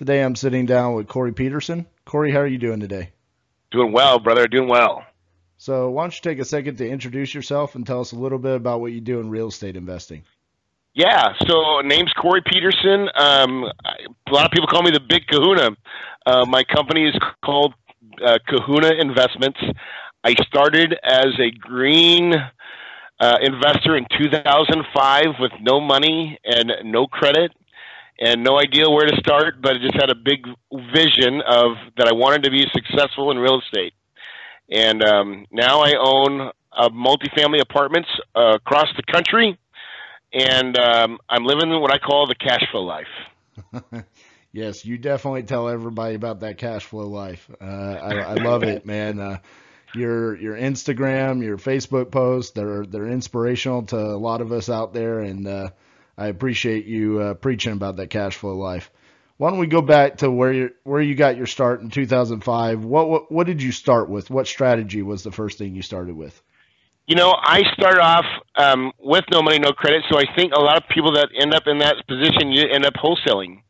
Today I'm sitting down with Corey Peterson. Corey, how are you doing today? Doing well, brother. Doing well. So, why don't you take a second to introduce yourself and tell us a little bit about what you do in real estate investing? Yeah, so name's Corey Peterson. Um, a lot of people call me the Big Kahuna. Uh, my company is called uh, Kahuna Investments. I started as a green uh, investor in 2005 with no money and no credit and no idea where to start, but I just had a big vision of that I wanted to be successful in real estate. And um, now I own multifamily apartments uh, across the country, and um, I'm living what I call the cash flow life. yes, you definitely tell everybody about that cash flow life. Uh, I, I, love it, man. Uh, your your Instagram, your Facebook posts. They're they're inspirational to a lot of us out there, and uh, I appreciate you uh, preaching about that cash flow life. Why don't we go back to where you where you got your start in 2005? What, what what did you start with? What strategy was the first thing you started with? You know, I started off um, with no money, no credit. So I think a lot of people that end up in that position, you end up wholesaling.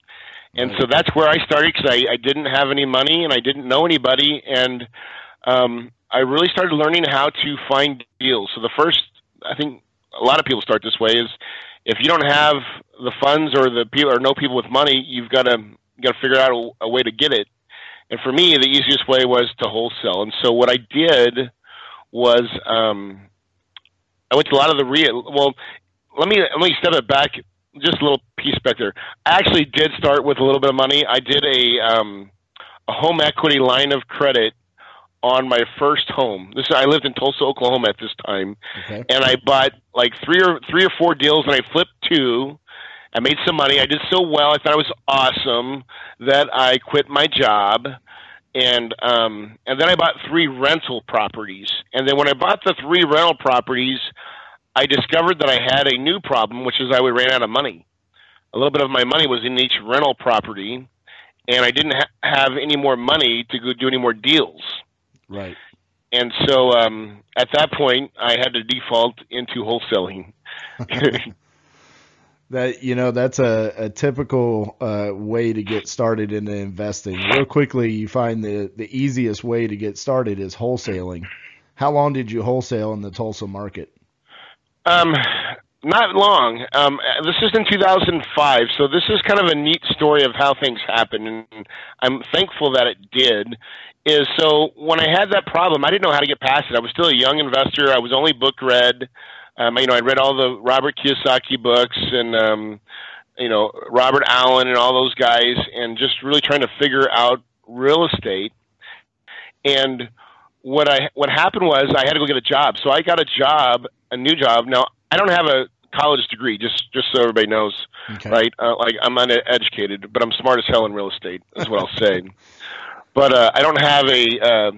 And so that's where I started because I, I didn't have any money and I didn't know anybody. And um, I really started learning how to find deals. So the first, I think a lot of people start this way is if you don't have the funds or the people or know people with money, you've got to got to figure out a, a way to get it. And for me, the easiest way was to wholesale. And so what I did was um, I went to a lot of the real. Well, let me let me step it back just a little piece back there. I actually did start with a little bit of money. I did a um, a home equity line of credit on my first home. This I lived in Tulsa, Oklahoma at this time, okay. and I bought like three or three or four deals, and I flipped two. I made some money. I did so well. I thought it was awesome that I quit my job, and um, and then I bought three rental properties. And then when I bought the three rental properties, I discovered that I had a new problem, which is I ran out of money. A little bit of my money was in each rental property, and I didn't ha- have any more money to go do any more deals. Right. And so um, at that point, I had to default into wholesaling. that you know that's a, a typical uh, way to get started into investing. Real quickly, you find the the easiest way to get started is wholesaling. How long did you wholesale in the Tulsa market? Um, not long. Um, this is in 2005, so this is kind of a neat story of how things happened and I'm thankful that it did is so when I had that problem, I didn't know how to get past it. I was still a young investor. I was only book read. Um, you know, I read all the Robert Kiyosaki books and um, you know Robert Allen and all those guys, and just really trying to figure out real estate. And what I what happened was I had to go get a job. So I got a job, a new job. Now I don't have a college degree, just just so everybody knows, okay. right? Uh, like I'm uneducated, but I'm smart as hell in real estate. Is what I'll say. but uh, I don't have a uh,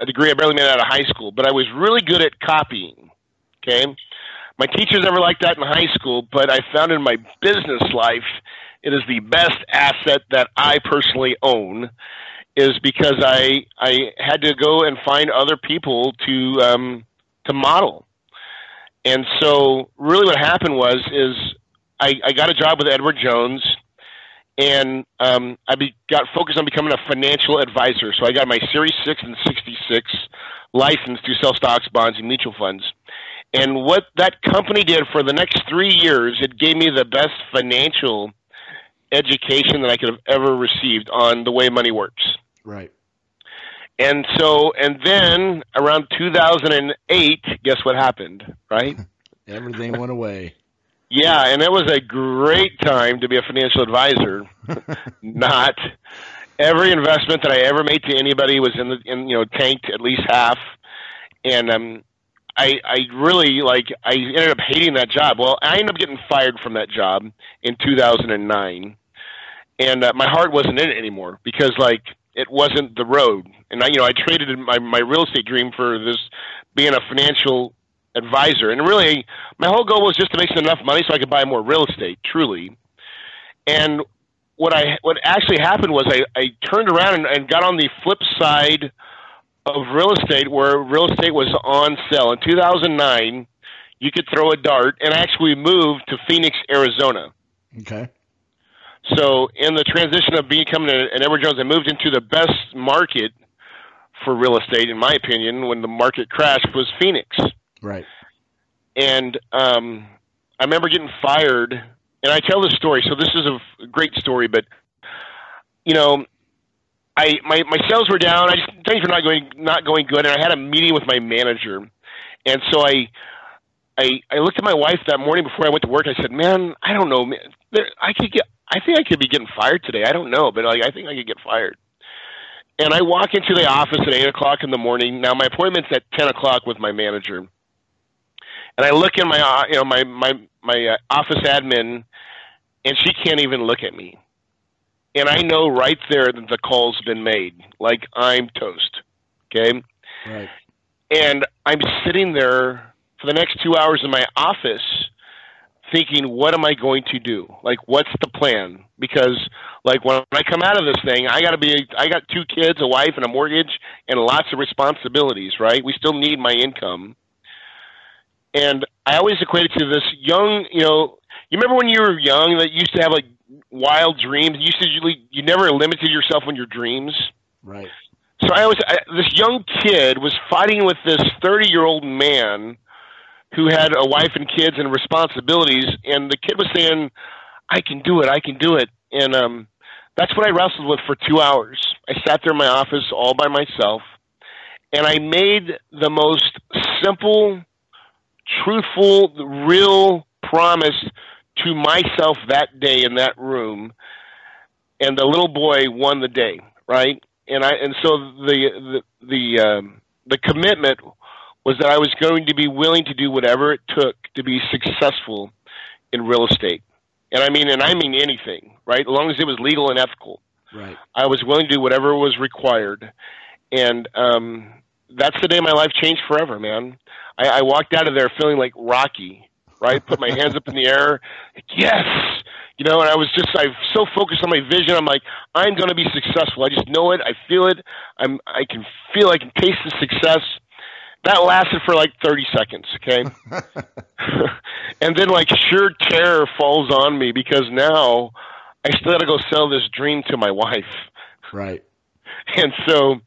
a degree. I barely made it out of high school, but I was really good at copying. Okay, my teachers never liked that in high school, but I found in my business life it is the best asset that I personally own. Is because I I had to go and find other people to um, to model, and so really what happened was is I, I got a job with Edward Jones and um, I be, got focused on becoming a financial advisor. So I got my Series 6 and 66 license to sell stocks, bonds, and mutual funds. And what that company did for the next three years, it gave me the best financial education that I could have ever received on the way money works. Right. And so, and then around 2008, guess what happened, right? Everything went away. Yeah, and it was a great time to be a financial advisor. Not every investment that I ever made to anybody was in the in you know tanked at least half, and um, I I really like I ended up hating that job. Well, I ended up getting fired from that job in 2009, and uh, my heart wasn't in it anymore because like it wasn't the road. And I, you know, I traded my my real estate dream for this being a financial advisor. And really, my whole goal was just to make enough money so I could buy more real estate. Truly, and what I what actually happened was I, I turned around and, and got on the flip side of real estate where real estate was on sale in 2009 you could throw a dart and I actually moved to phoenix arizona okay so in the transition of becoming an edward jones i moved into the best market for real estate in my opinion when the market crashed was phoenix right and um, i remember getting fired and I tell this story. So this is a great story, but you know, I my my sales were down. I just things were not going not going good, and I had a meeting with my manager, and so I. I, I looked at my wife that morning before I went to work. I said, "Man, I don't know. Man, I could get. I think I could be getting fired today. I don't know, but like I think I could get fired." And I walk into the office at eight o'clock in the morning. Now my appointment's at ten o'clock with my manager, and I look in my uh, you know my my my uh, office admin and she can't even look at me. And I know right there that the call's been made. Like I'm toast. Okay? Right. And I'm sitting there for the next two hours in my office thinking, what am I going to do? Like, what's the plan? Because, like, when I come out of this thing, I got to be, I got two kids, a wife, and a mortgage, and lots of responsibilities, right? We still need my income. And I always equated to this young, you know, you remember when you were young that you used to have like wild dreams? You used to you never limited yourself in your dreams. Right. So I was this young kid was fighting with this thirty year old man who had a wife and kids and responsibilities, and the kid was saying, "I can do it, I can do it," and um, that's what I wrestled with for two hours. I sat there in my office all by myself, and I made the most simple, truthful, real promise to myself that day in that room, and the little boy won the day, right? And I and so the the the um, the commitment was that I was going to be willing to do whatever it took to be successful in real estate. And I mean, and I mean anything, right? As long as it was legal and ethical. Right. I was willing to do whatever was required. And um, that's the day my life changed forever, man. I, I walked out of there feeling like Rocky right? Put my hands up in the air. Yes. You know, and I was just I am so focused on my vision. I'm like, I'm going to be successful. I just know it. I feel it. I'm I can feel I can taste the success. That lasted for like 30 seconds, okay? and then like sheer terror falls on me because now I still got to go sell this dream to my wife. Right. And so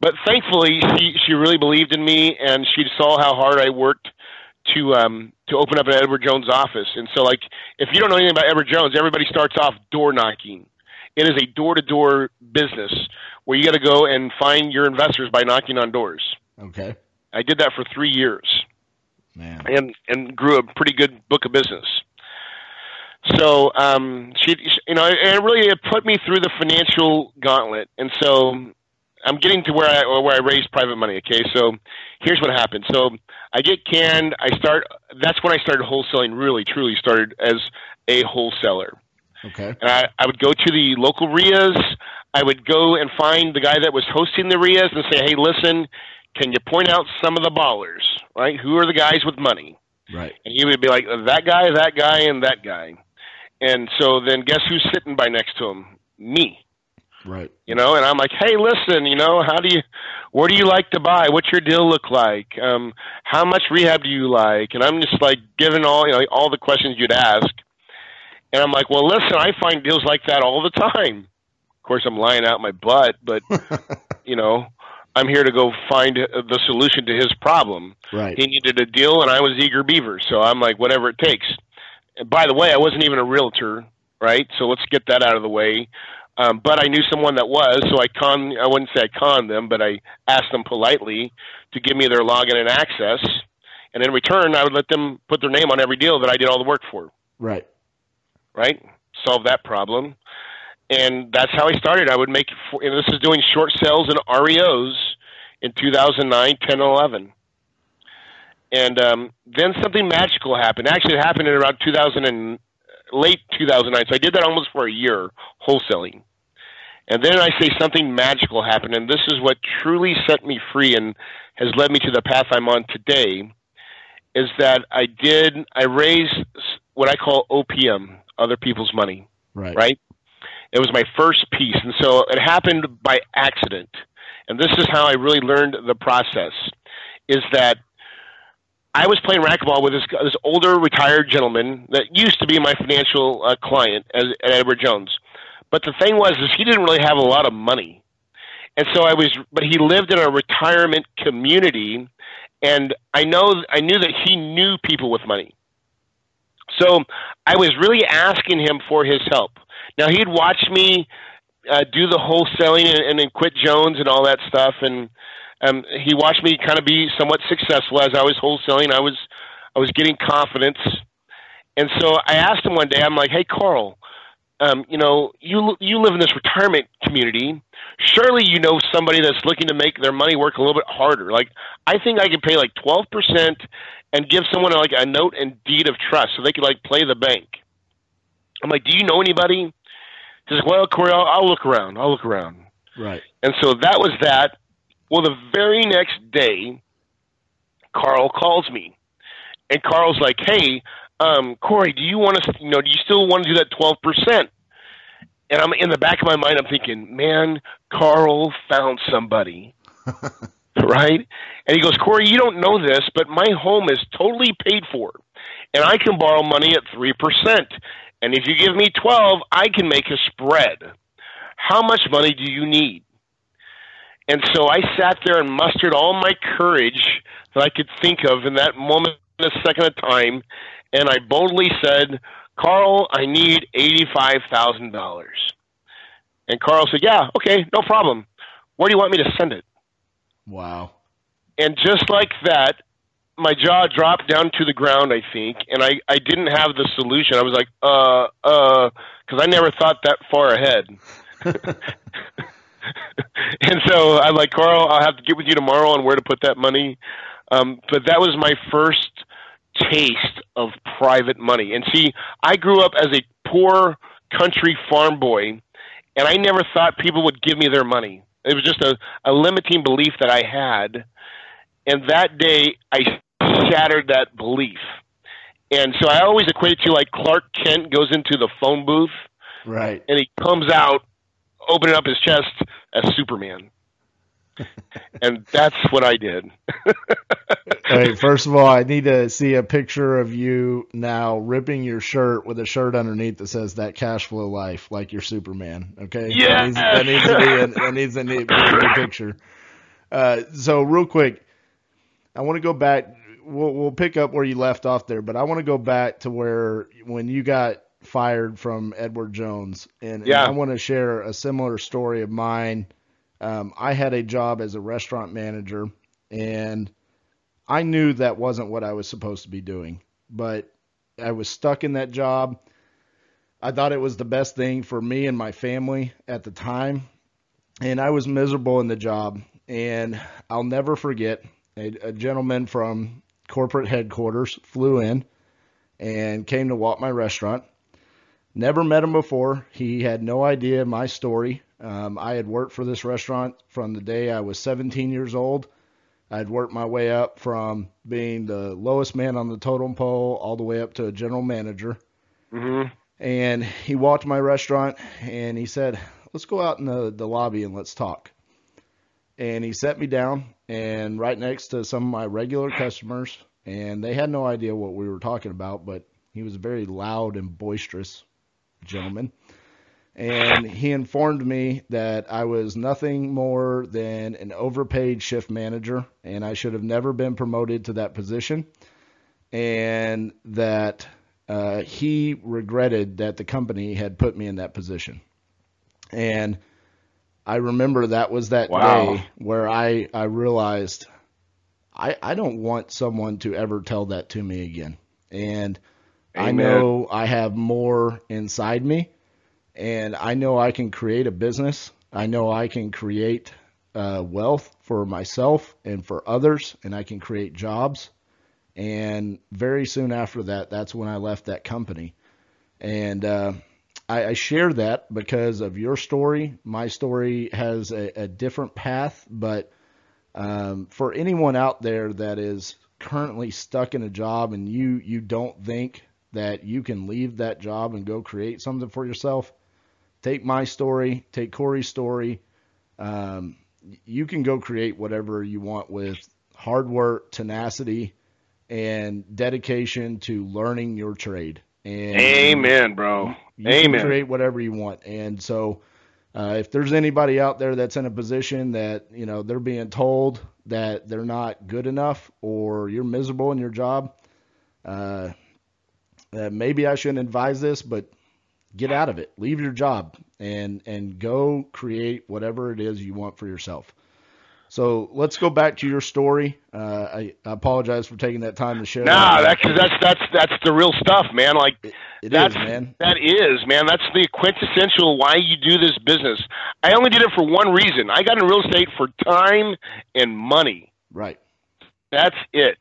but thankfully she she really believed in me and she saw how hard I worked to um to open up an Edward Jones office. And so like if you don't know anything about Edward Jones, everybody starts off door knocking. It is a door to door business where you got to go and find your investors by knocking on doors. Okay. I did that for 3 years. Man. And and grew a pretty good book of business. So um she you know, it really it put me through the financial gauntlet. And so I'm getting to where I where I raise private money. Okay, so here's what happened. So I get canned. I start. That's when I started wholesaling. Really, truly started as a wholesaler. Okay. And I, I would go to the local RIAs. I would go and find the guy that was hosting the RIAs and say, "Hey, listen, can you point out some of the ballers? Right? Who are the guys with money?" Right. And he would be like, "That guy, that guy, and that guy." And so then, guess who's sitting by next to him? Me. Right. You know, and I'm like, hey, listen, you know, how do you, where do you like to buy? What's your deal look like? Um, how much rehab do you like? And I'm just like giving all, you know, all the questions you'd ask. And I'm like, well, listen, I find deals like that all the time. Of course, I'm lying out my butt, but, you know, I'm here to go find the solution to his problem. Right. He needed a deal, and I was eager beaver. So I'm like, whatever it takes. And by the way, I wasn't even a realtor, right? So let's get that out of the way. Um, but I knew someone that was, so I con I wouldn't say I conned them, but I asked them politely to give me their login and access, and in return, I would let them put their name on every deal that I did all the work for. Right. Right. Solve that problem, and that's how I started. I would make, and this is doing short sales and REOs in 2009, 10, and 11. And um, then something magical happened. Actually, it happened in around 2000 and late 2009. So I did that almost for a year, wholesaling And then I say something magical happened, and this is what truly set me free and has led me to the path I'm on today. Is that I did I raised what I call OPM, other people's money, Right. right? It was my first piece, and so it happened by accident. And this is how I really learned the process: is that I was playing racquetball with this this older retired gentleman that used to be my financial uh, client as, at Edward Jones. But the thing was, is he didn't really have a lot of money, and so I was. But he lived in a retirement community, and I know I knew that he knew people with money. So I was really asking him for his help. Now he'd watch me uh, do the wholesaling and, and then quit Jones and all that stuff, and um, he watched me kind of be somewhat successful as I was wholesaling. I was I was getting confidence, and so I asked him one day. I'm like, "Hey, Carl, um, you know, you you live in this retirement community. Surely you know somebody that's looking to make their money work a little bit harder. Like, I think I could pay like twelve percent and give someone like a note and deed of trust so they could like play the bank. I'm like, do you know anybody? He's like, well, Corey, I'll, I'll look around. I'll look around. Right. And so that was that. Well, the very next day, Carl calls me, and Carl's like, "Hey, um, Corey, do you want to? You know, do you still want to do that twelve percent?" And I'm in the back of my mind, I'm thinking, "Man, Carl found somebody." right? And he goes, Corey, you don't know this, but my home is totally paid for, and I can borrow money at three percent. And if you give me twelve, I can make a spread. How much money do you need? And so I sat there and mustered all my courage that I could think of in that moment, a second of time, and I boldly said, Carl, I need $85,000. And Carl said, Yeah, okay, no problem. Where do you want me to send it? Wow. And just like that, my jaw dropped down to the ground, I think, and I, I didn't have the solution. I was like, uh, uh, because I never thought that far ahead. and so I'm like, Carl, I'll have to get with you tomorrow on where to put that money. Um, but that was my first taste of private money. And see, I grew up as a poor country farm boy, and I never thought people would give me their money. It was just a, a limiting belief that I had. And that day, I shattered that belief. And so I always equate it to like Clark Kent goes into the phone booth Right. and he comes out opening up his chest as Superman. And that's what I did. Hey, first of all, I need to see a picture of you now ripping your shirt with a shirt underneath that says "That Cash Flow Life," like you're Superman. Okay. yeah, That needs, that needs to be a, that needs to be a picture. Uh, so real quick, I want to go back. We'll, we'll pick up where you left off there, but I want to go back to where when you got fired from Edward Jones, and, Yeah. and I want to share a similar story of mine. Um, I had a job as a restaurant manager, and I knew that wasn't what I was supposed to be doing, but I was stuck in that job. I thought it was the best thing for me and my family at the time, and I was miserable in the job. And I'll never forget a, a gentleman from corporate headquarters flew in and came to walk my restaurant. Never met him before. He had no idea my story. Um, I had worked for this restaurant from the day I was 17 years old. I'd worked my way up from being the lowest man on the totem pole all the way up to a general manager. hmm And he walked my restaurant and he said, Let's go out in the, the lobby and let's talk. And he set me down and right next to some of my regular customers, and they had no idea what we were talking about, but he was a very loud and boisterous gentleman. And he informed me that I was nothing more than an overpaid shift manager, and I should have never been promoted to that position, and that uh, he regretted that the company had put me in that position. And I remember that was that Wow. day where I, I realized I, I don't want someone to ever tell that to me again. And I know I have more inside me, and I know I can create a business. I know I can create uh, wealth for myself and for others, and I can create jobs. And very soon after that, that's when I left that company. And uh, I, I share that because of your story. My story has a, a different path, but um, for anyone out there that is currently stuck in a job and you you don't think that you can leave that job and go create something for yourself, take my story, take Corey's story. Um, you can go create whatever you want with hard work, tenacity, and dedication to learning your trade. And Amen, bro. you Amen. can create whatever you want. And so, uh, if there's anybody out there that's in a position that you know they're being told that they're not good enough or you're miserable in your job, uh, uh, maybe I shouldn't advise this, but get out of it. Leave your job and and go create whatever it is you want for yourself. So let's go back to your story. Uh, I, I apologize for taking that time to share. Nah, that. that's that's that's that's the real stuff, man. Like It that's is, man. that is, man. That's the quintessential why you do this business. I only did it for one reason. I got in real estate for time and money. Right. That's it.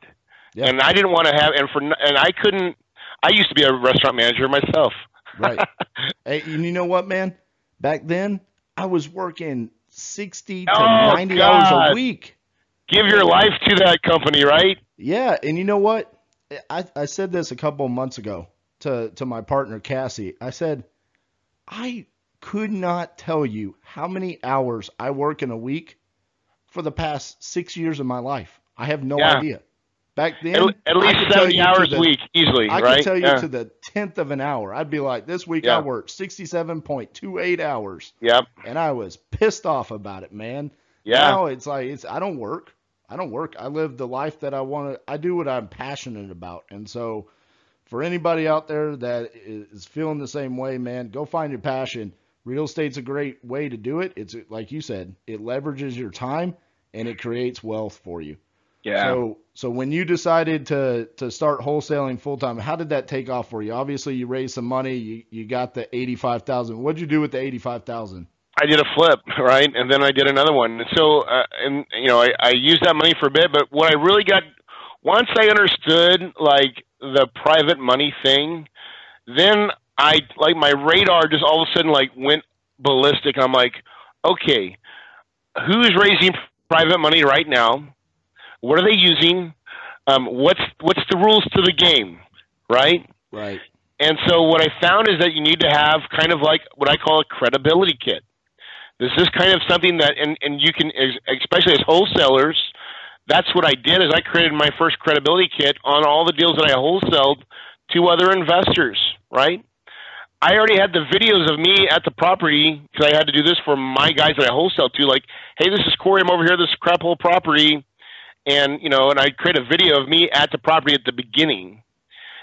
Yeah. And I didn't want to have and for and I couldn't. I used to be a restaurant manager myself. Right. hey, and you know what, man? Back then, I was working 60 to Oh, 90 hours a week. Give your life to that company, right? Yeah, and you know what? I, I said this a couple of months ago to, to my partner, Cassie. I said, I could not tell you how many hours I work in a week for the past six years of my life. I have no Yeah. idea. Back then, At, at least seventy hours a week, easily, I right? could tell you yeah. to the tenth of an hour. I'd be like, this week Yeah. I worked 67.28 hours Yep. and I was pissed off about it, man. Yeah. Now it's like it's I don't work. I don't work. I live the life that I want to. I do what I'm passionate about. And so, for anybody out there that is feeling the same way, man, go find your passion. Real estate's a great way to do it. It's like you said, it leverages your time and it creates wealth for you. Yeah. So, so when you decided to to start wholesaling full time, how did that take off for you? Obviously, you raised some money. You you got the eighty five thousand. What'd you do with the eighty five thousand? I did a flip, right, and then I did another one. And so, uh, and you know, I, I used that money for a bit. But what I really got once I understood like the private money thing, then I like my radar just all of a sudden like went ballistic. I'm like, okay, who's raising private money right now? What are they using? Um, what's what's the rules to the game, right? Right. And so what I found is that you need to have kind of like what I call a credibility kit. This is kind of something that, and, and you can, especially as wholesalers, that's what I did is I created my first credibility kit on all the deals that I wholesaled to other investors, right? I already had the videos of me at the property because I had to do this for my guys that I wholesale to. Like, hey, this is Corey. I'm over here. This crap hole property, and you know, and I create a video of me at the property at the beginning.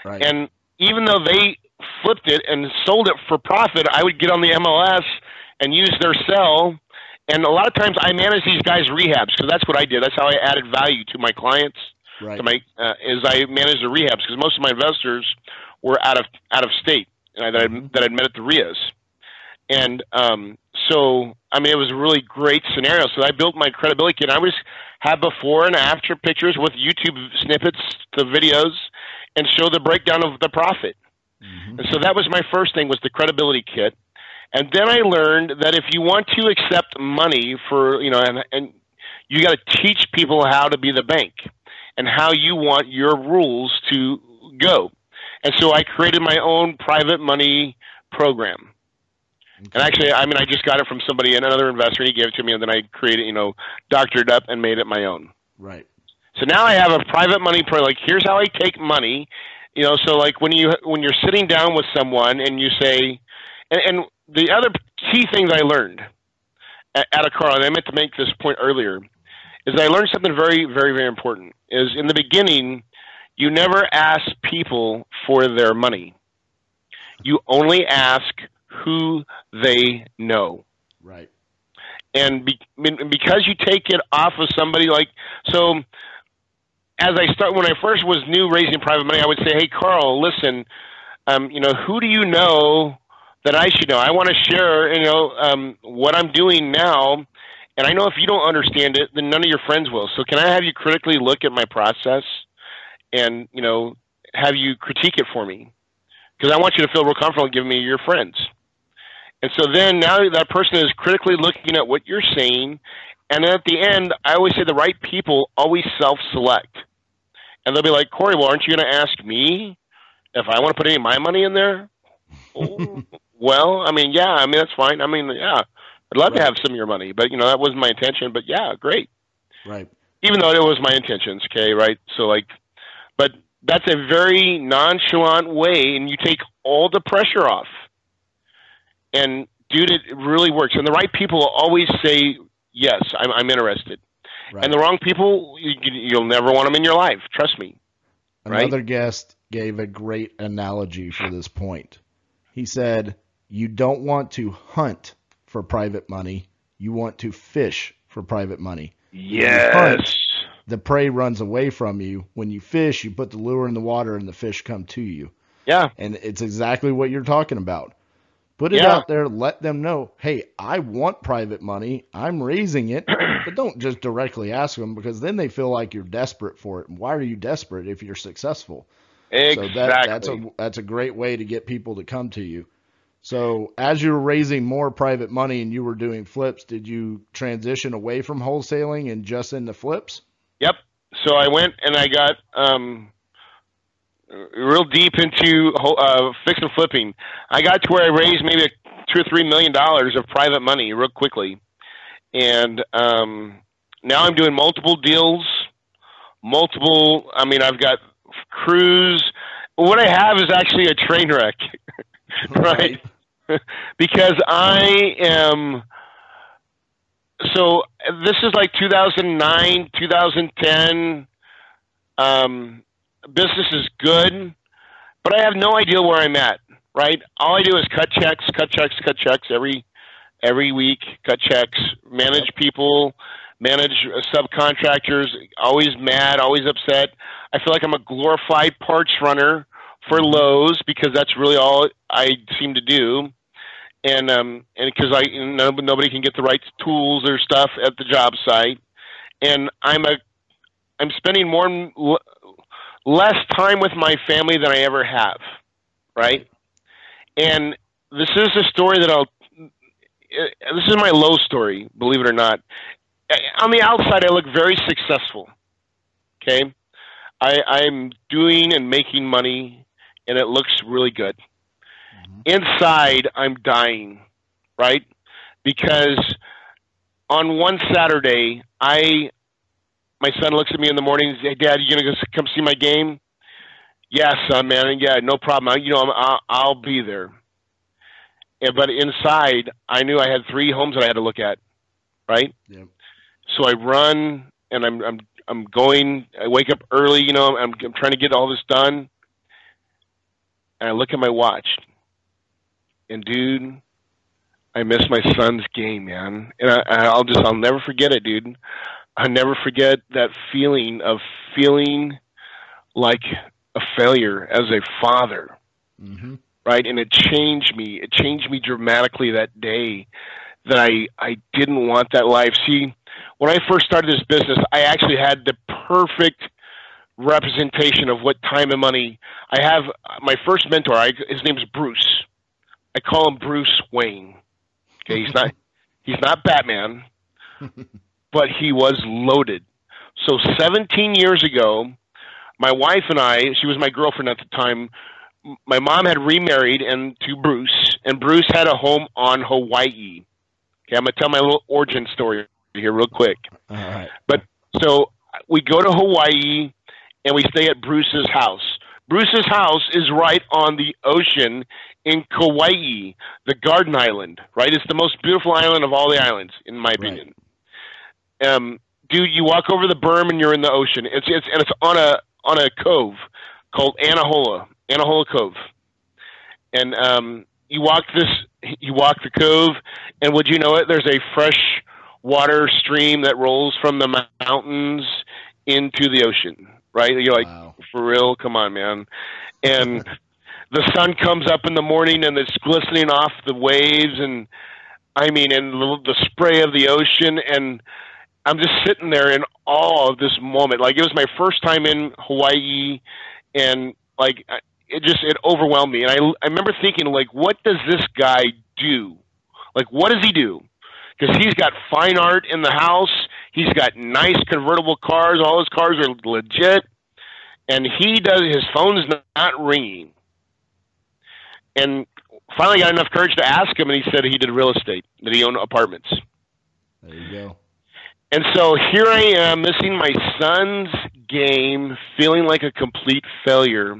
Right. And even though they flipped it and sold it for profit, I would get on the MLS and use their cell. And a lot of times I manage these guys' rehabs because that's what I did. That's how I added value to my clients. right. To my uh, is I managed the rehabs because most of my investors were out of out of state and I, that I that I'd met at the RIAs. And um, so, I mean, it was a really great scenario. So I built my credibility and I just have before and after pictures with YouTube snippets the videos and show the breakdown of the profit. Mhm. And so that was my first thing was the credibility kit. And then I learned that if you want to accept money for, you know, and, and you got to teach people how to be the bank and how you want your rules to go. And so I created my own private money program. And actually, I mean, I just got it from somebody, and another investor, and he gave it to me, and then I created, you know, doctored up and made it my own. Right. So now I have a private money pro. Like, here's how I take money. You know, so like when you when you're sitting down with someone and you say, and, and the other key things I learned at, at a car, and I meant to make this point earlier, is I learned something very, very, very important. Is in the beginning, you never ask people for their money. You only ask who they know. Right. and be, because you take it off of somebody like so as i start when i first was new raising private money i would say hey carl listen um, you know who do you know that i should know? I want to share you know um, what i'm doing now and i know if you don't understand it then none of your friends will. So can i have you critically look at my process and you know have you critique it for me? Because i want you to feel real comfortable giving me your friends And so then now that person is critically looking at what you're saying, and then at the end, I always say the right people always self-select, and they'll be like, Corey, well, aren't you going to ask me if I want to put any of my money in there? Oh, well, I mean, yeah, I mean that's fine. I mean, yeah, I'd love right. to have some of your money, but you know that wasn't my intention. But yeah, great. Right. Even though it was my intentions, okay, right? So like, but that's a very nonchalant way, and you take all the pressure off. And dude, it really works. And the right people always say yes, I'm, I'm interested. Right. And the wrong people, you, you'll never want them in your life. Trust me. Another right? guest gave a great analogy for this point. He said, "You don't want to hunt for private money. You want to fish for private money. Yes. Hunt, the prey runs away from you. When you fish, you put the lure in the water and the fish come to you. Yeah. And it's exactly what you're talking about. Put it yeah. out there, let them know, hey, I want private money. I'm raising it. but don't just directly ask them because then they feel like you're desperate for it. And why are you desperate if you're successful? Exactly. So that, that's a that's a great way to get people to come to you. So as you were raising more private money and you were doing flips, did you transition away from wholesaling and just into flips? Yep. So I went and I got um, real deep into uh, fix and flipping. I got to where I raised maybe two or three million dollars of private money real quickly, and um, now I'm doing multiple deals, multiple. I mean, I've got crews. What I have is actually a train wreck, right? because I am so this is like 2009, 2010. Um, business is good, but I have no idea where I'm at. Right? All I do is cut checks, cut checks, cut checks every every week. Cut checks, manage people, manage subcontractors. Always mad, always upset. I feel like I'm a glorified parts runner for. Lowe's because that's really all I seem to do and um and because I nobody can get the right tools or stuff at the job site, and I'm a I'm spending more less time with my family than I ever have, right? And this is a story that I'll. Uh, this is my low story, believe it or not. Uh, on the outside, I look very successful. Okay, I, I'm doing and making money, and it looks really good mm-hmm. inside I'm dying, right? Because on one Saturday, I my son looks at me in the morning and says, "Hey, Dad, you gonna go come see my game?" Yes, son, man. Yeah, no problem. I, you know, I'm, I'll, I'll be there. Yeah, but inside, I knew I had three homes that I had to look at, right? Yeah. So I run and I'm I'm I'm going. I wake up early. You know, I'm I'm trying to get all this done. And I look at my watch and dude, I miss my son's game, man. And I, I'll just, I'll never forget it, dude. I'll never forget that feeling of feeling like a failure as a father. Mm-hmm. Right. And it changed me. It changed me dramatically that day that I, I didn't want that life. See, when I first started this business, I actually had the perfect representation of what time and money I have. My first mentor, I, his name is Bruce I call him Bruce Wayne. Okay, he's not he's not Batman, but he was loaded. So 17 years ago, my wife and I, she was my girlfriend at the time. My mom had remarried and to Bruce, and Bruce had a home on Hawaii. Okay, I'm gonna tell my little origin story here real quick. All right. But so we go to Hawaii and we stay at Bruce's house. Bruce's house is right on the ocean in Kauai, the Garden Island, right? It's the most beautiful island of all the islands, in my opinion. Right. Um, dude, you walk over the berm and you're in the ocean. It's it's and it's on a on a cove called Anahola, Anahola Cove, and um, you walk this you walk the cove, and would you know it? There's a fresh water stream that rolls from the mountains into the ocean. Right? You're like, wow. for real? Come on, man. And the sun comes up in the morning and it's glistening off the waves and I mean, and the spray of the ocean, and I'm just sitting there in awe of this moment. Like it was my first time in Hawaii, and like it just it overwhelmed me. And I I remember thinking, like, what does this guy do? Like, what does he do? Because he's got fine art in the house. He's got nice convertible cars. All his cars are legit. And he does, his phone's not ringing. And finally got enough courage to ask him, and he said he did real estate, that he owned apartments. There you go. And so here I am missing my son's game, feeling like a complete failure.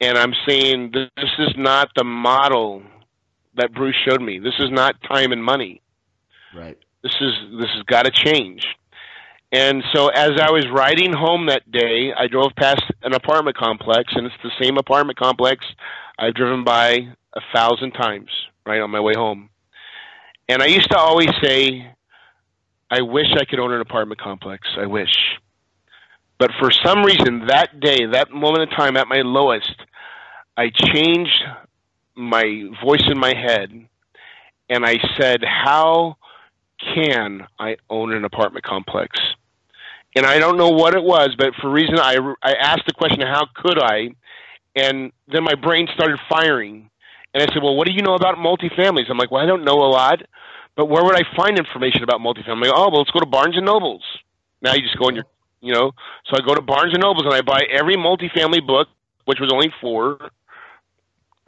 And I'm saying, this is not the model that Bruce showed me. This is not time and money. Right. This is this has got to change. And so as I was riding home that day, I drove past an apartment complex, and it's the same apartment complex I've driven by a thousand times right on my way home. And I used to always say, I wish I could own an apartment complex. I wish. But for some reason, that day, that moment in time, at my lowest, I changed my voice in my head and I said, How can I own an apartment complex? And I don't know what it was, but for a reason I, I asked the question, How could I? And then my brain started firing. And I said, Well, what do you know about multifamilies? I'm like, Well, I don't know a lot. But where would I find information about multifamily? Oh, well, let's go to Barnes and Nobles. Now you just go in your, you know. So I go to Barnes and Nobles and I buy every multifamily book, which was only four,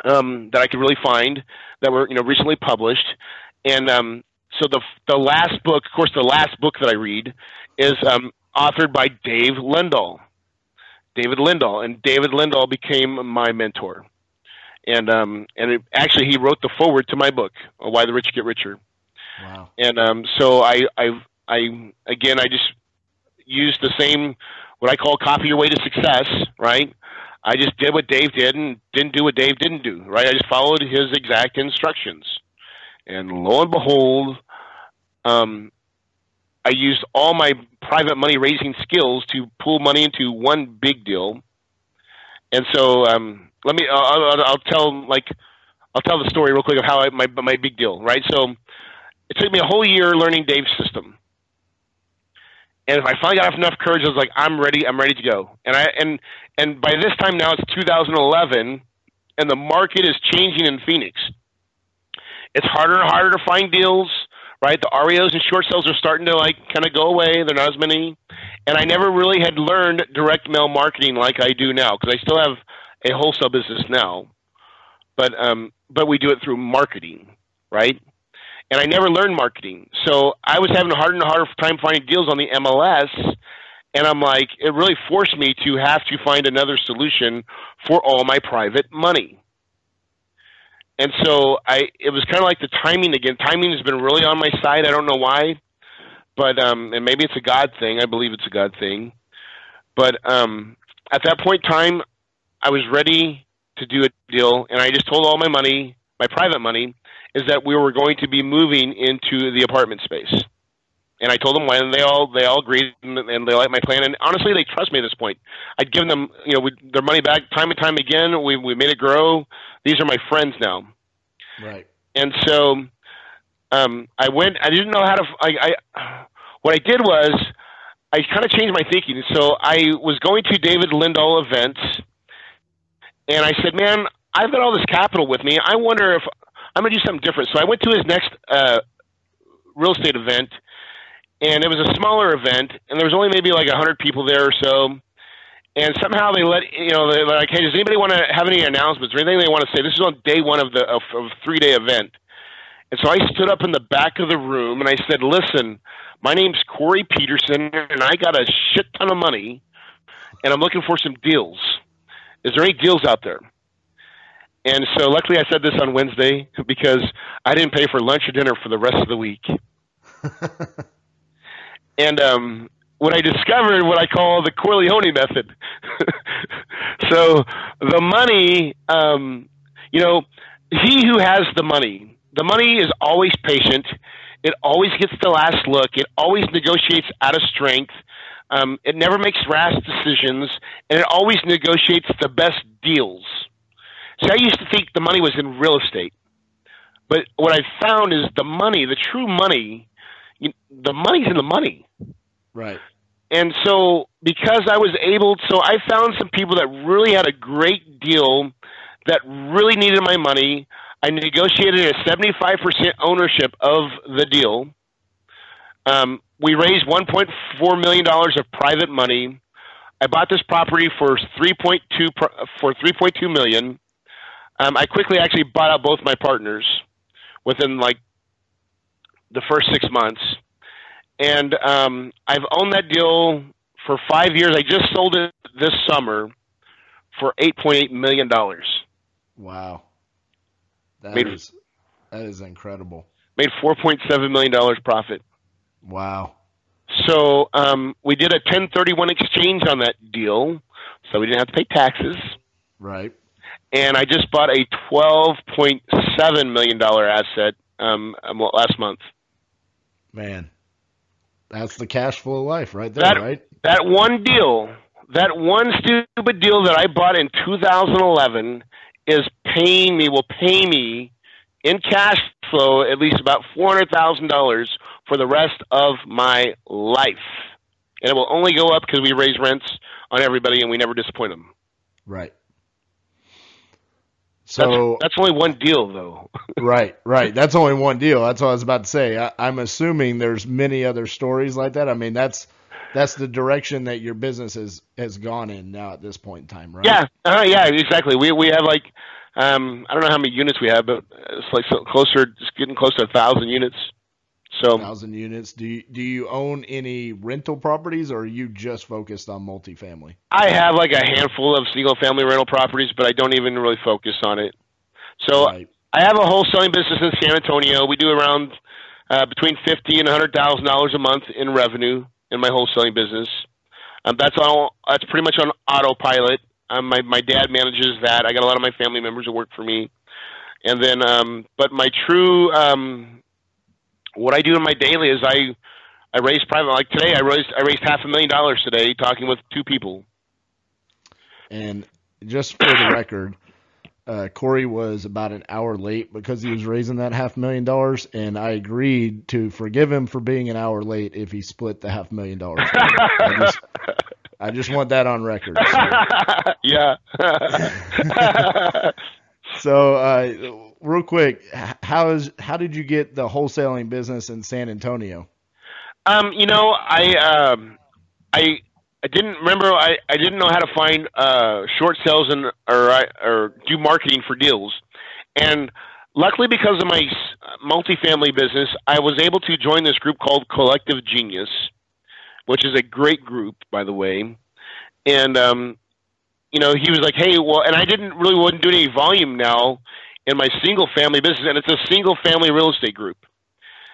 um, that I could really find that were, you know, recently published. And um, so the the last book, of course, the last book that I read is um, authored by Dave Lindahl, David Lindahl, and David Lindahl became my mentor. And um, and it, actually, he wrote the foreword to my book, Why the Rich Get Richer. Wow. And um, so I, I, I, again, I just used the same, what I call copy your way to success, right? I just did what Dave did and didn't do what Dave didn't do, right? I just followed his exact instructions. And lo and behold, um, I used all my private money raising skills to pull money into one big deal. And so, um, let me, I'll, I'll, I'll tell, like, I'll tell the story real quick of how I, my, my big deal, right? So, it took me a whole year learning Dave's system. And if I finally got enough courage, I was like, I'm ready. I'm ready to go. And I and and by this time now, it's 2011, and the market is changing in Phoenix. It's harder and harder to find deals. Right, the REOs and short sales are starting to like kind of go away. They're not as many, and I never really had learned direct mail marketing like I do now because I still have a wholesale business now, but um, but we do it through marketing, right? And I never learned marketing. So I was having a harder and harder time finding deals on the MLS. And I'm like, it really forced me to have to find another solution for all my private money. And so I, it was kind of like the timing again. Timing has been really on my side. I don't know why, but um, and maybe it's a God thing. I believe it's a God thing. But um, at that point in time, I was ready to do a deal, and I just told all my money, my private money, is that we were going to be moving into the apartment space. And I told them when they all they all agreed and they liked my plan. And honestly, they trust me at this point. I'd given them you know their money back time and time again. We we made it grow. These are my friends now. Right. And so um, I went. I didn't know how to. I, I what I did was I kind of changed my thinking. So I was going to David Lindahl events, and I said, "Man, I've got all this capital with me. I wonder if I'm going to do something different. So I went to his next uh, real estate event, and it was a smaller event, and there was only maybe like a 100 people there or so. And somehow they let you know they're like, hey, does anybody want to have any announcements or anything they want to say? This is on day one of the of, of three day event. And so I stood up in the back of the room and I said, listen, my name's Corey Peterson, and I got a shit ton of money, and I'm looking for some deals. Is there any deals out there? And so, luckily, I said this on Wednesday because I didn't pay for lunch or dinner for the rest of the week. and um, what I discovered, what I call the Corleone method. so, the money, um, you know, he who has the money, the money is always patient. It always gets the last look. It always negotiates out of strength. Um, it never makes rash decisions, and it always negotiates the best deals. See, I used to think the money was in real estate, but what I found is the money, the true money, you, the money's in the money. Right. And so, because I was able, so I found some people that really had a great deal that really needed my money. I negotiated a 75% ownership of the deal. Um, we raised 1.4 million dollars of private money. I bought this property for 3.2 for 3.2 million. Um, I quickly actually bought out both my partners within like the first six months, and um, I've owned that deal for five years. I just sold it this summer for 8.8 million dollars. Wow, that Made- is that is incredible. Made 4.7 million dollars profit. Wow. So um, we did a 1031 exchange on that deal, so we didn't have to pay taxes. Right. And I just bought a 12.7 million dollar asset um, um, last month. Man, that's the cash flow of life right there, That- right? That one deal, that one stupid deal that I bought in 2011, is paying me will pay me in cash flow at least about four hundred thousand dollars for the rest of my life, and it will only go up because we raise rents on everybody and we never disappoint them. Right. That's, So that's only one deal, though. right, right. That's only one deal. That's what I was about to say. I, I'm assuming there's many other stories like that. I mean, that's that's the direction that your business has has gone in now at this point in time, right? Yeah, uh, yeah, exactly. We we have like um, I don't know how many units we have, but it's like so closer, just getting close to a thousand units. So Thousand units. Do you do you own any rental properties, or are you just focused on multifamily? I have like a handful of single family rental properties, but I don't even really focus on it. So Right. I have a wholesaling business in San Antonio. We do around uh, between fifty and hundred thousand dollars a month in revenue in my wholesaling business. Um, that's all. That's pretty much on autopilot. Um, my my dad manages that. I got a lot of my family members that work for me, and then um, but my true um, what I do in my daily is I I raise private. Like today, I raised I raised half a million dollars today talking with two people. And just for the record, uh, Corey was about an hour late because he was raising that half million dollars, and I agreed to forgive him for being an hour late if he split the half million dollars. I just, I just want that on record. So, yeah. so uh, real quick, how is how did you get the wholesaling business in San Antonio? um, you know, I um, I I didn't remember. I, I didn't know how to find uh, short sales and or or do marketing for deals, and luckily because of my multifamily business, I was able to join this group called Collective Genius, which is a great group, by the way, and um, you know, he was like, "Hey, well," and I didn't really wasn't doing any volume now in my single family business, and it's a single family real estate group.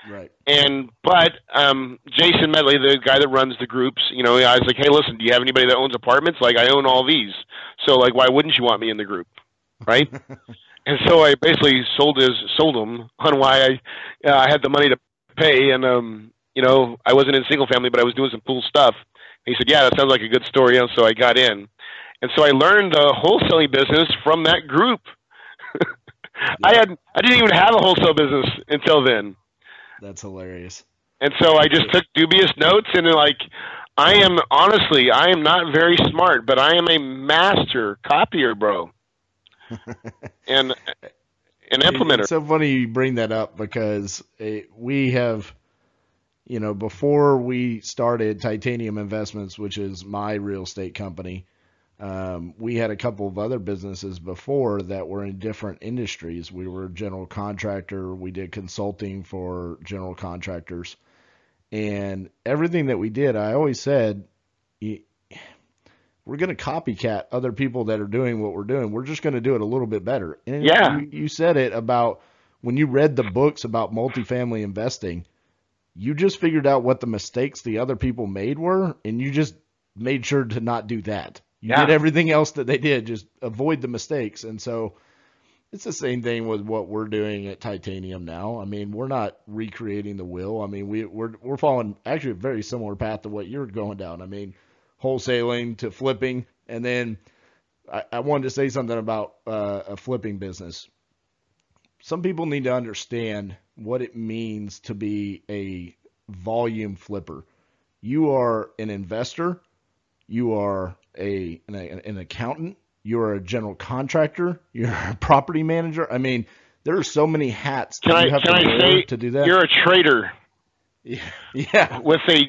Right. And but um, Jason Medley, the guy that runs the groups, you know, I was like, "Hey, listen, do you have anybody that owns apartments? Like, I own all these, so like, why wouldn't you want me in the group, right?" and so I basically sold his sold him on why I uh, I had the money to pay, and um, you know, I wasn't in single family, but I was doing some cool stuff. And he said, "Yeah, that sounds like a good story," and so I got in, and so I learned the wholesaling business from that group. I had I didn't even have a wholesale business until then. That's hilarious. And so I just took dubious notes and like I am honestly, I am not very smart, but I am a master copier, bro. and an implementer. It's so funny you bring that up because it, we have, you know, before we started Titanium Investments, which is my real estate company, um, we had a couple of other businesses before that were in different industries. We were a general contractor. We did consulting for general contractors, and everything that we did, I always said, we're going to copycat other people that are doing what we're doing. We're just going to do it a little bit better. And Yeah. you, you said it about when you read the books about multifamily investing, you just figured out what the mistakes the other people made were, and you just made sure to not do that. You Yeah. did everything else that they did, just avoid the mistakes. And so it's the same thing with what we're doing at Titanium now. I mean, we're not recreating the wheel. I mean, we, we're we're following actually a very similar path to what you're going down. I mean, wholesaling to flipping, and then I, I wanted to say something about uh, a flipping business. Some people need to understand what it means to be a volume flipper. You are an investor. You are a an, an accountant. You are a general contractor. You're a property manager. I mean, there are so many hats Can that you I have can to I say to do that. you're a trader yeah, yeah, with a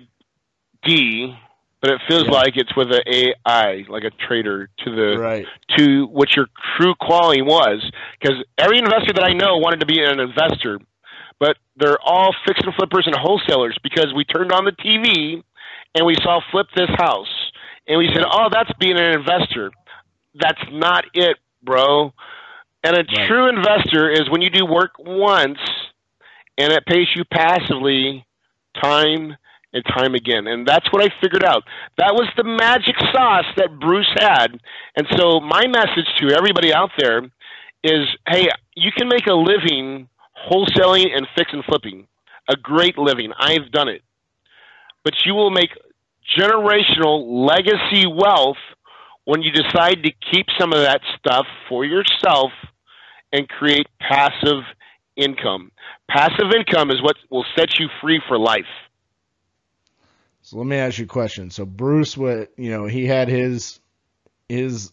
D, but it feels Yeah. like it's with a AI, like a trader to the right. to what your true quality was. Because every investor that I know wanted to be an investor, but they're all fix and flippers and wholesalers because we turned on the TV and we saw flip this house and we said, oh, that's being an investor. That's not it, bro. And a Right. true investor is when you do work once and it pays you passively time and time again. And that's what I figured out. That was the magic sauce that Bruce had. And so my message to everybody out there is, hey, you can make a living wholesaling and fix and flipping. A great living. I've done it. But you will make generational legacy wealth when you decide to keep some of that stuff for yourself and create passive income. Passive income is what will set you free for life. So let me ask you a question. So Bruce, what you know, he had his his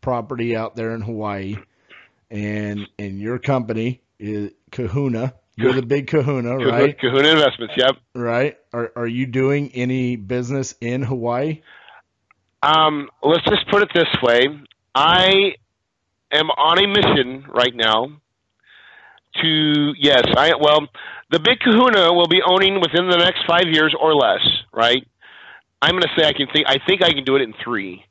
property out there in Hawaii, and and your company is Kahuna. You're the big Kahuna, right? Kahuna Investments, yep. Right. Are are you doing any business in Hawaii? Um, let's just put it this way. I am on a mission right now to yes, I well, the big kahuna will be owning within the next five years or less, right? I'm gonna say I can think I think I can do it in three.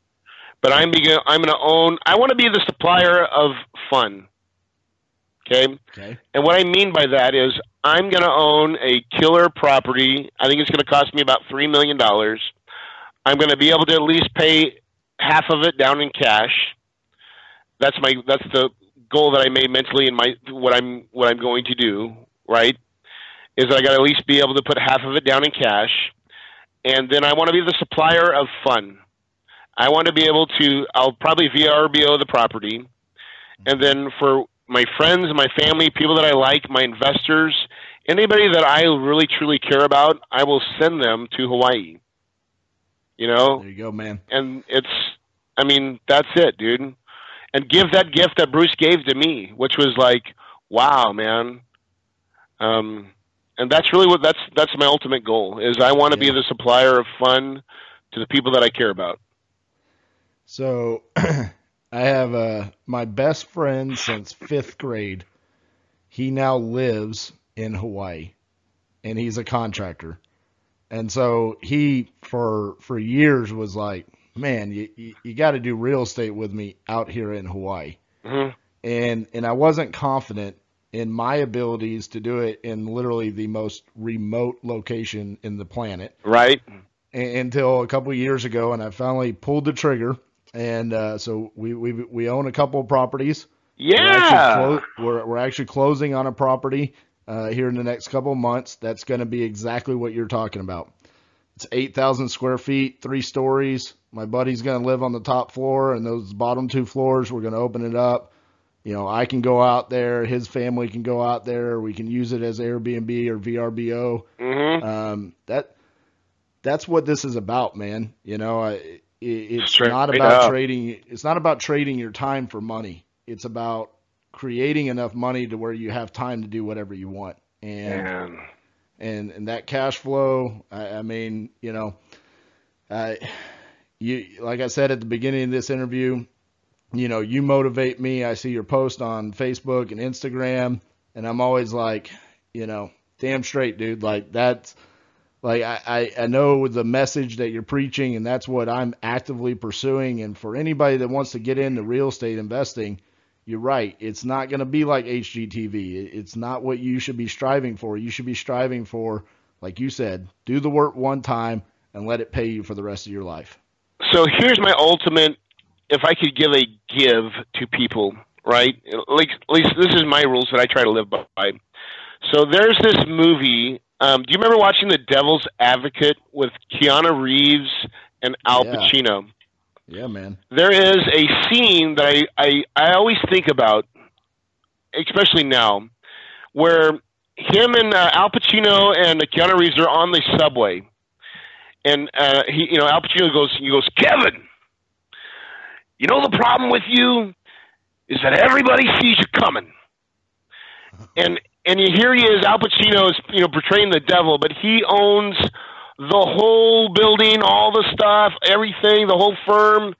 But I'm I'm gonna own I wanna be the supplier of fun. Okay? Okay. And what I mean by that is I'm going to own a killer property. I think it's going to cost me about $3 million. I'm going to be able to at least pay half of it down in cash. That's my that's the goal that I made mentally in my what I'm what I'm going to do, right? Is that I got to at least be able to put half of it down in cash. And then I want to be the supplier of fun. I want to be able to I'll probably VRBO the property. And then for my friends, my family, people that I like, my investors, anybody that I really truly care about, I will send them to Hawaii. You know, There you go, man. and it's, I mean, that's it, dude. And give that gift that Bruce gave to me, which was like, wow, man. Um, and that's really what that's that's my ultimate goal is I want to Yeah. be the supplier of fun to the people that I care about. So I have uh, my best friend since fifth grade. He now lives in Hawaii, and he's a contractor. And so he for for years was like, "Man, you you, you got to do real estate with me out here in Hawaii." hmm And and I wasn't confident in my abilities to do it in literally the most remote location in the planet Right? until a couple of years ago, and I finally pulled the trigger. And uh, so we, we we own a couple of properties. We're Yeah. actually, clo- we're, we're actually closing on a property uh, here in the next couple of months. That's going to be exactly what you're talking about. It's 8,000 square feet, three stories. My buddy's going to live on the top floor, and those bottom two floors, we're going to open it up. You know, I can go out there. His family can go out there. We can use it as Airbnb or VRBO. hmm Um, that that's what this is about, man. You know, I, it's Straight not about up. trading. It's not about trading your time for money. It's about creating enough money to where you have time to do whatever you want. And Man. and and that cash flow. I, I mean, you know, I you like I said at the beginning of this interview, you know, you motivate me. I see your post on Facebook and Instagram, and I'm always like, you know, damn straight, dude. Like that's like I, I, know the message that you're preaching, and that's what I'm actively pursuing. And for anybody that wants to get into real estate investing, you're right. It's not going to be like HGTV. It's not what you should be striving for. You should be striving for, like you said, do the work one time and let it pay you for the rest of your life. so here's my ultimate if i could give a give to people right like at least this is my rules that i try to live by so there's this movie um, do you remember watching the devil's advocate with keanu reeves and al Yeah. pacino Yeah, man. there is a scene that I, I, I always think about, especially now, where him and uh, Al Pacino and Keanu Reeves are on the subway, and uh, he, you know, Al Pacino goes, he goes, Kevin, you know the problem with you is that everybody sees you coming, and and here he is, Al Pacino is you know portraying the devil, but he owns the whole building, all the stuff, everything, the whole firm,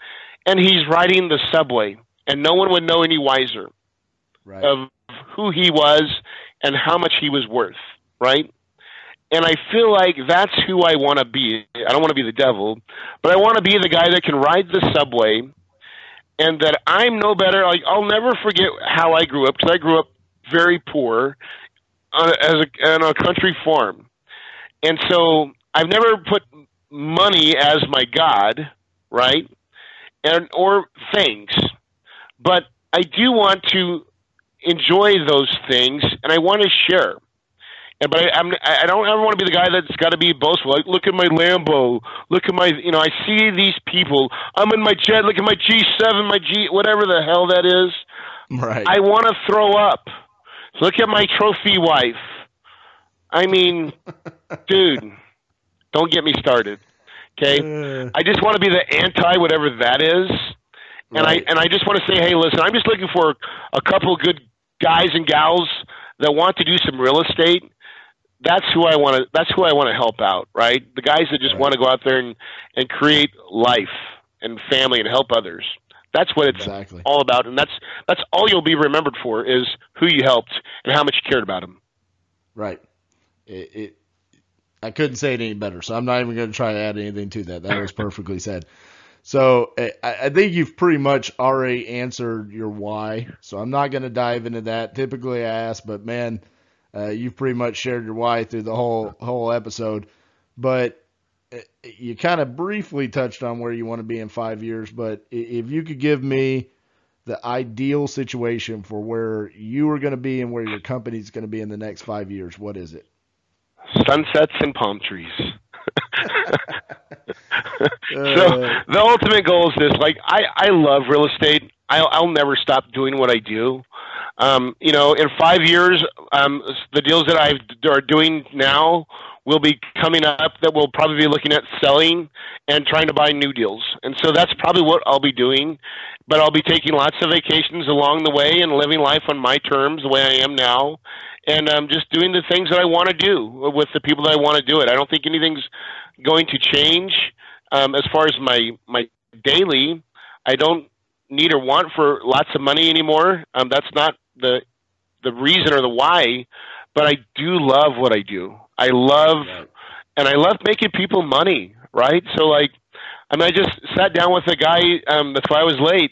and he's riding the subway, and no one would know any wiser Right. of who he was and how much he was worth, right? And I feel like that's who I want to be. I don't want to be the devil, but I want to be the guy that can ride the subway and that I'm no better. Like I'll never forget how I grew up because I grew up very poor on, as a, on a country farm, and so I've never put money as my god, right? And or things, but I do want to enjoy those things, and I want to share. And but I, I'm I don't ever want to be the guy that's got to be boastful. Like, look at my Lambo. Look at my you know I see these people. I'm in my jet. Look at my G7, my G whatever the hell that is. Right. I want to throw up. Look at my trophy wife. I mean, dude, don't get me started. Okay, Uh, I just want to be the anti whatever that is, and Right. I and I just want to say, hey, listen, I'm just looking for a couple good guys and gals that want to do some real estate. That's who I want to. That's who I want to help out, right? The guys that just Right. want to go out there and and create life and family and help others. That's what it's exactly. all about, and that's that's all you'll be remembered for is who you helped and how much you cared about them. Right. It, it I couldn't say it any better, so I'm not even going to try to add anything to that. That was perfectly said. So I, I think you've pretty much already answered your why. So I'm not going to dive into that. Typically I ask, but man, uh, you've pretty much shared your why through the whole whole episode. But you kind of briefly touched on where you want to be in five years. But if you could give me the ideal situation for where you are going to be and where your company is going to be in the next five years, what is it? Sunsets and palm trees. so Uh, the ultimate goal is this: like I, I love real estate. I'll, I'll never stop doing what I do. Um, you know, in five years, um, the deals that I are doing now will be coming up that we'll probably be looking at selling and trying to buy new deals. And so that's probably what I'll be doing. But I'll be taking lots of vacations along the way and living life on my terms the way I am now. And I'm um, just doing the things that I want to do with the people that I want to do it. I don't think anything's going to change um, as far as my my daily. I don't need or want for lots of money anymore. Um, that's not the the reason or the why, but I do love what I do. I love and I love making people money, right? So like I mean I just sat down with a guy um that's why I was late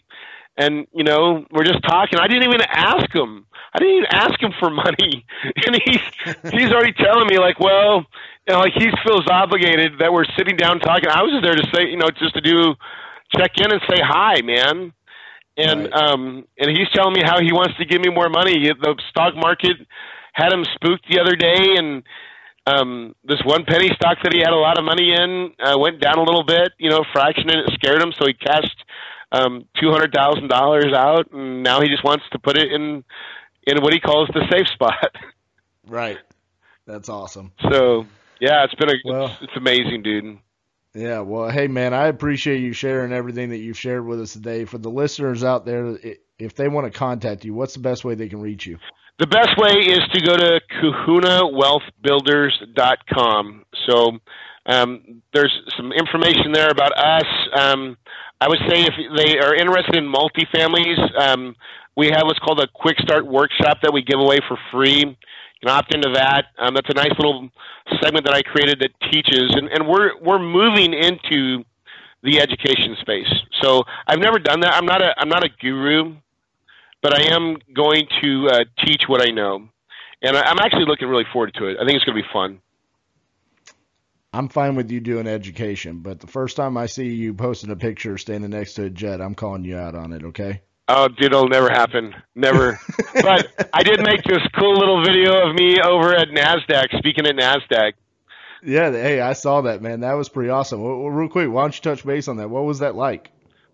and you know, we're just talking. I didn't even ask him. I didn't even ask him for money. And he's he's already telling me like, well, you know, like he feels obligated that we're sitting down talking. I was just there to say, you know, just to do check in and say hi, man. And Right. um and he's telling me how he wants to give me more money. The stock market had him spooked the other day and um this one penny stock that he had a lot of money in uh, went down a little bit, you know, fraction and it scared him so he cashed um two hundred thousand dollars out and now he just wants to put it in in what he calls the safe spot. Right. That's awesome. so yeah, it's been a Well- it's, it's amazing, dude. Yeah, well, hey man, I appreciate you sharing everything that you've shared with us today. For the listeners out there, if they want to contact you, what's the best way they can reach you? The best way is to go to kahunawealthbuilders.com. So um, there's some information there about us. Um, I would say if they are interested in multifamilies, um, we have what's called a quick start workshop that we give away for free. You can opt into that. Um, that's a nice little segment that I created that teaches, and, and we're we're moving into the education space. So I've never done that. I'm not a I'm not a guru, but I am going to uh, teach what I know, and I, I'm actually looking really forward to it. I think it's going to be fun. I'm fine with you doing education, but the first time I see you posting a picture standing next to a jet, I'm calling you out on it, okay? Oh, dude, it'll never happen. Never. but I did make this cool little video of me over at NASDAQ, speaking at NASDAQ. Yeah, hey, I saw that, man. That was pretty awesome. Well, well, real quick, why don't you touch base on that? What was that like?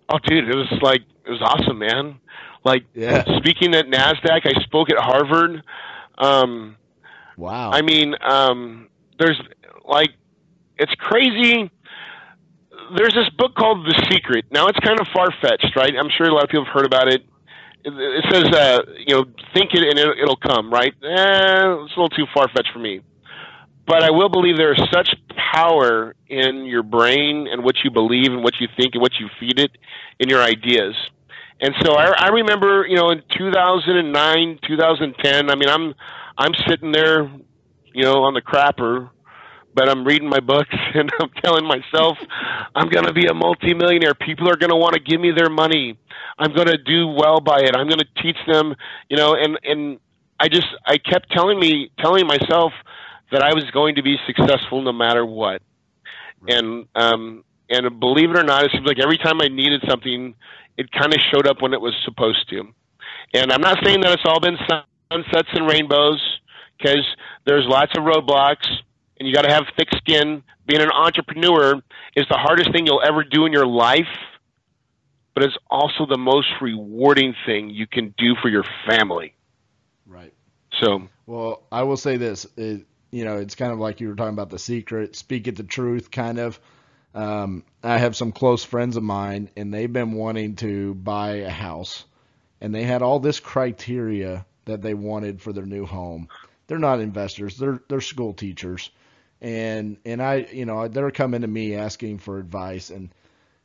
Oh, dude, it was like, it was awesome, man. Like, Yeah. speaking at NASDAQ, I spoke at Harvard. Um, Wow. I mean, um, there's like, it's crazy. There's this book called The Secret. Now, it's kind of far fetched, right? I'm sure a lot of people have heard about it. it says, uh, you know, think it and it, it'll come, right? Eh, it's a little too far fetched for me. But I will believe there is such power in your brain and what you believe and what you think and what you feed it in your ideas. And so I, I remember, you know, in 2009, 2010. I mean, I'm I'm sitting there, you know, on the crapper, but I'm reading my books and I'm telling myself I'm going to be a multimillionaire. People are going to want to give me their money. I'm going to do well by it. I'm going to teach them, you know, and and I just I kept telling me telling myself that I was going to be successful no matter what. And um and believe it or not, it seems like every time I needed something, it kind of showed up when it was supposed to. And I'm not saying that it's all been sunsets and rainbows because there's lots of roadblocks and you got to have thick skin. Being an entrepreneur is the hardest thing you'll ever do in your life, but it's also the most rewarding thing you can do for your family. Right. So, well, I will say this: it, you know, it's kind of like you were talking about the secret, speak it the truth, kind of. Um, I have some close friends of mine, and they've been wanting to buy a house, and they had all this criteria that they wanted for their new home. They're not investors; they're they're school teachers, and and I, you know, they're coming to me asking for advice. And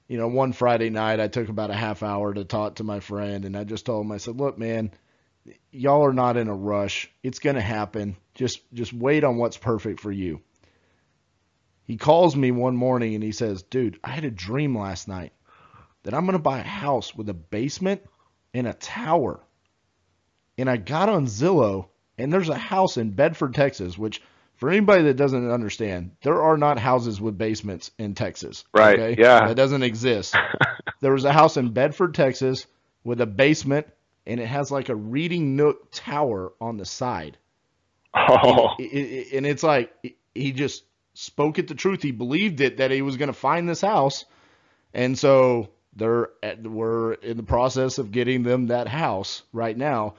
you know, one Friday night, I took about a half hour to talk to my friend, and I just told him, I said, "Look, man, y'all are not in a rush. It's going to happen. Just just wait on what's perfect for you." He calls me one morning and he says, "Dude, I had a dream last night that I'm going to buy a house with a basement and a tower." And I got on Zillow and there's a house in Bedford, Texas, which for anybody that doesn't understand, there are not houses with basements in Texas. Right. Okay? Yeah. That doesn't exist. there was a house in Bedford, Texas with a basement and it has like a reading nook tower on the side. oh, It- it- it- and it's like he just spoke it the truth. He believed it that he was going to find this house, and so they're at, we're in the process of getting them that house right now.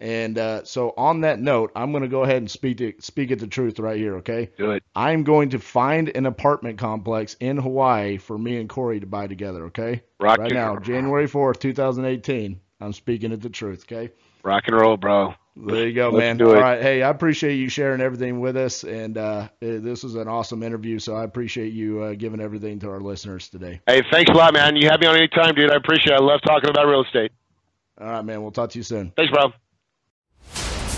And uh, so on that note, I'm going to go ahead and speak to, speak it the truth right here. Okay, do it. I'm going to find an apartment complex in Hawaii for me and Corey to buy together. Okay, Rock right now, January 4th, 2018. I'm speaking it the truth. Okay. Rock and roll, bro. There you go, Let's man. do All it. right. Hey, I appreciate you sharing everything with us. And uh, eh, this was an awesome interview. So I appreciate you uh, giving everything to our listeners today. Hey, thanks a lot, man. You have me on any time, dude. I appreciate it. I love talking about real estate. All right, man. We'll talk to you soon. Thanks, bro.